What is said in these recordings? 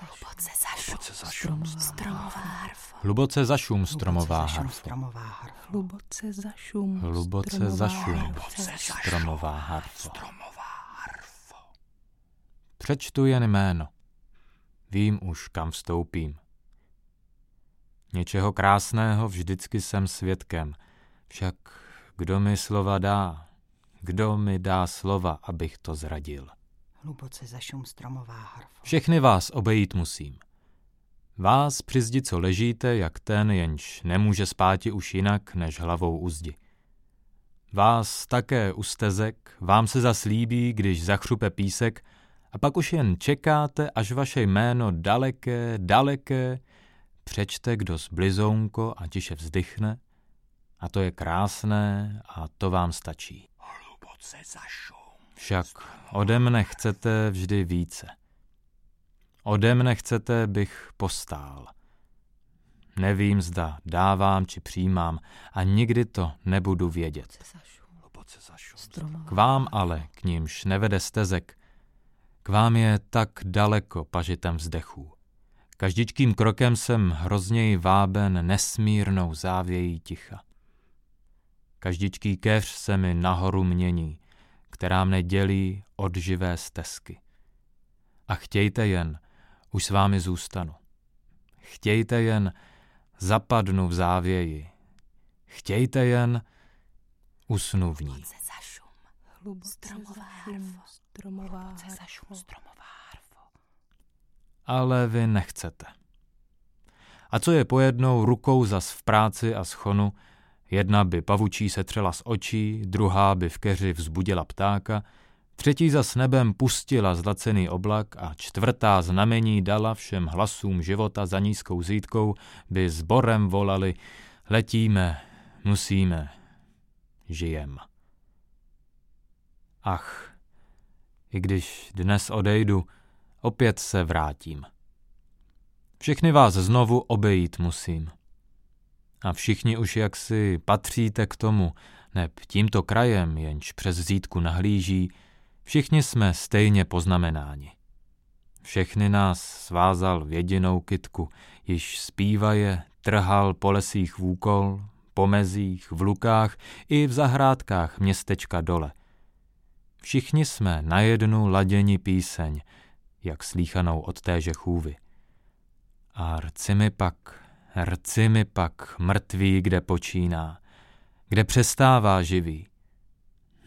Hluboce zašum, stromová harfo. Hluboce zašum stromová harfo. Stromová harfo. Hluboce zašum, Hluboce zašum stromová harfo. Přečtu jen jméno. Vím už, kam vstoupím. Něčeho krásného vždycky jsem svědkem. Však kdo mi slova dá? Kdo mi dá slova, abych to zradil? Hluboce zašum stromová harfo. Všechny vás obejít musím. Vás při zdi, co ležíte, jak ten, jenž nemůže spáti už jinak, než hlavou u zdi. Vás také u stezek, vám se zaslíbí, když zachřupe písek, a pak už jen čekáte, až vaše jméno daleké, daleké, přečte kdo zblizounko a tiše vzdychne, a to je krásné a to vám stačí. Hluboce zašum. Však ode mne chcete vždy více. Ode mne chcete, bych postál. Nevím, zda dávám či přijímám a nikdy to nebudu vědět. K vám ale, k nímž nevede stezek, k vám je tak daleko pažitem vzdechů. Každičkým krokem jsem hrozněji váben nesmírnou závějí ticha. Každičký keř se mi nahoru mění, která mne dělí od živé stezky. A chtějte jen, už s vámi zůstanu. Chtějte jen, zapadnu v závěji. Chtějte jen, usnu v ní. Hluboce zašum, hluboce stromová harfo. Stromová Hluboce harfo. zašum stromová harfo. ale vy nechcete. A co je pojednou rukou zas v práci a schonu, jedna by pavučí setřela z očí, druhá by v keři vzbudila ptáka, třetí zas nebem pustila zlacený oblak a čtvrtá znamení dala všem hlasům života za nízkou zítkou, by sborem volali letíme, musíme, žijem. Ach, i když dnes odejdu, opět se vrátím. Všechny vás znovu obejít musím. A všichni už jaksi patříte k tomu, neb tímto krajem, jenž přes zítku nahlíží, všichni jsme stejně poznamenáni. Všechny nás svázal v jedinou kytku, již zpívaje, trhal po lesích v úkol, po mezích, v lukách i v zahrádkách městečka dole. Všichni jsme na jednu laděni píseň, jak slíchanou od téže chůvy. A rci mi pak, rci mi pak mrtvý, kde počíná, kde přestává živý.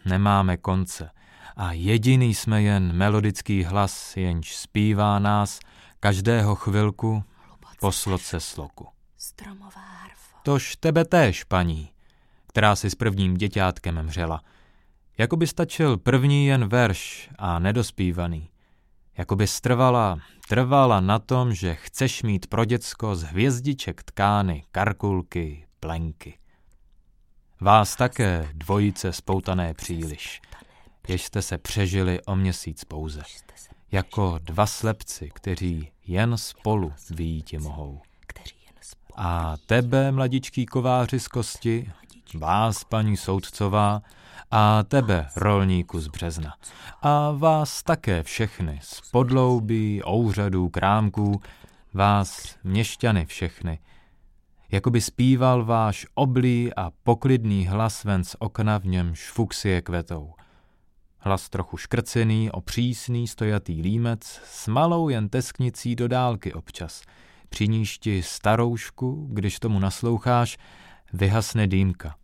Nemáme konce a jediný jsme jen melodický hlas, jenž zpívá nás každého chvilku Hluboce po sloce sloku. Stromová. Tož tebe též, paní, která si s prvním děťátkem mřela. Jako by stačil první jen verš a nedospívaný. Jako by strvala, trvala na tom, že chceš mít pro děcko z hvězdiček tkány, karkulky, plenky. Vás také, dvojice spoutané příliš, jež jste se přežili o měsíc pouze, jako dva slepci, kteří jen spolu výjiti mohou. A tebe, mladičký kováři z kosti, vás, paní soudcová, a tebe, rolníku z března. A vás také všechny, z podloubí, ouřadů, krámků, vás, měšťany všechny. Jakoby zpíval váš oblý a poklidný hlas ven z okna, v němž fuxie kvetou. Hlas trochu škrcený, opřísný, stojatý límec, s malou jen tesknicí do dálky občas. Při níž ti staroušku, když tomu nasloucháš, vyhasne dýmka.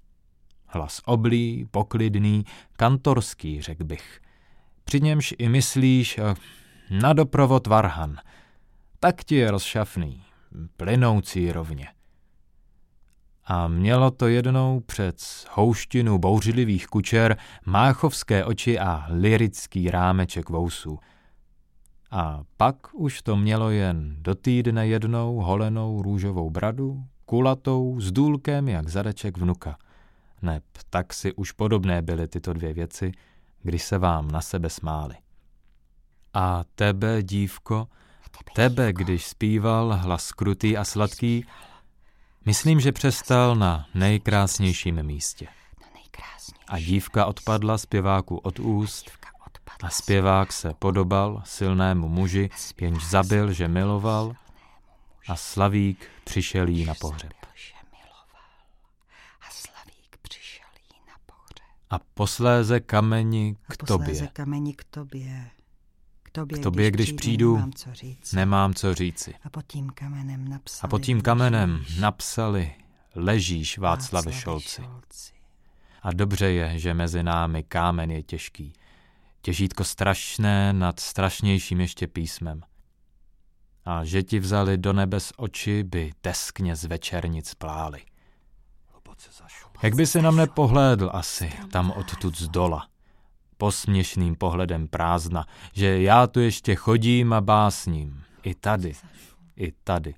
Hlas oblý, poklidný, kantorský, řekl bych. Při němž i myslíš eh, na doprovod varhan. Tak ti je rozšafný, plynoucí rovně. A mělo to jednou před houštinu bouřlivých kučer máchovské oči a lirický rámeček vousů. A pak už to mělo jen do týdne jednou holenou růžovou bradu, kulatou, s důlkem jak zadeček vnuka. Neb tak si už podobné byly tyto dvě věci, když se vám na sebe smáli. A tebe, dívko, tebe, když zpíval hlas krutý a sladký, myslím, že přestal na nejkrásnějším místě. A dívka odpadla zpěváku od úst A zpěvák se podobal silnému muži, jenž zabil, že miloval, a slavík přišel jí na pohřeb. A posléze kameni k tobě. kameni k tobě. K tobě, K tobě, když přijdu, nemám co říct. Nemám co říci. A pod tím kamenem napsali. A pod tím kamenem ležíš, napsali Ležíš Václave Šolci. A dobře je, že mezi námi kámen je těžký. Těžítko strašné nad strašnějším ještě písmem. A že ti vzali do nebes oči, by teskně z večernic plály. Jak by si na mne pohlédl asi, tam odtud z dola. Posměšným pohledem prázdna, že já tu ještě chodím a básním. I tady, i tady.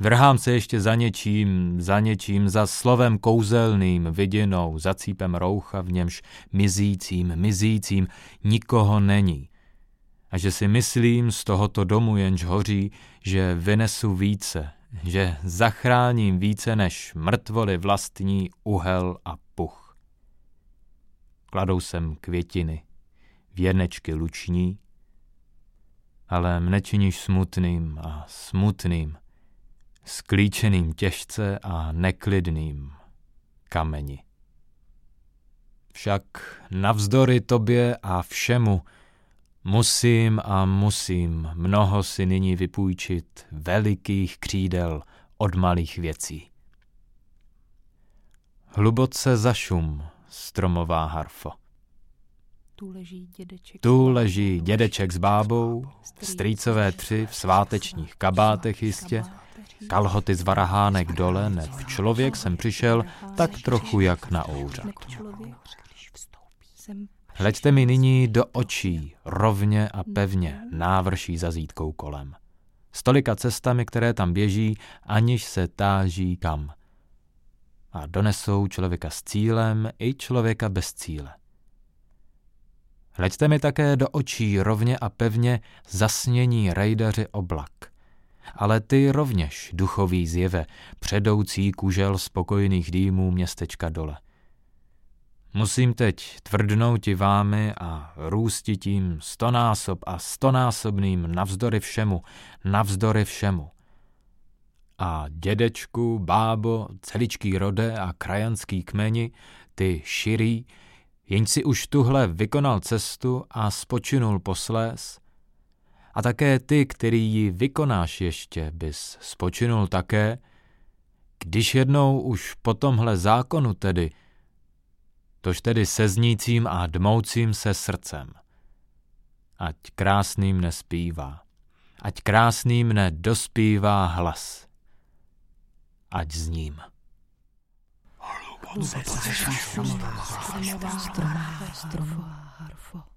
Vrhám se ještě za něčím, za něčím, za slovem kouzelným, vidinou, za cípem roucha, v němž mizícím, mizícím nikoho není. A že si myslím z tohoto domu, jenž hoří, že vynesu více, že zachráním více než mrtvoli vlastní uhel a puch. Kladou sem květiny, věnečky luční, ale mne činíš smutným a smutným, sklíčeným těžce a neklidným kameni. Však navzdory tobě a všemu musím a musím mnoho si nyní vypůjčit velikých křídel od malých věcí. Hluboce zašum, stromová harfo. Tu leží dědeček. Tu leží dědeček s bábou, strýcové tři v svátečních kabátech jistě, kalhoty z varahánek dole, neb člověk sem přišel tak trochu jak na sem Hleďte mi nyní do očí, rovně a pevně, návrší za zítkou kolem. S tolika cestami, které tam běží, aniž se táží kam. A donesou člověka s cílem i člověka bez cíle. Hleďte mi také do očí rovně a pevně zasnění rejdaři oblak. Ale ty rovněž, duchový zjeve, předoucí kužel spokojných dýmů městečka dole. Musím teď tvrdnout vámi a růsti tím stonásob a stonásobným navzdory všemu, navzdory všemu. A dědečku, bábo, celičký rode a krajanský kmeni, ty širý, jenž si už tuhle vykonal cestu a spočinul posléz, a také ty, který ji vykonáš ještě, bys spočinul také, když jednou už po tomhle zákonu tedy, tož tedy seznícím a dmoucím se srdcem. Ať krásným nespívá, ať krásným nedospívá hlas, ať s ním. stromová, stromová, stromová.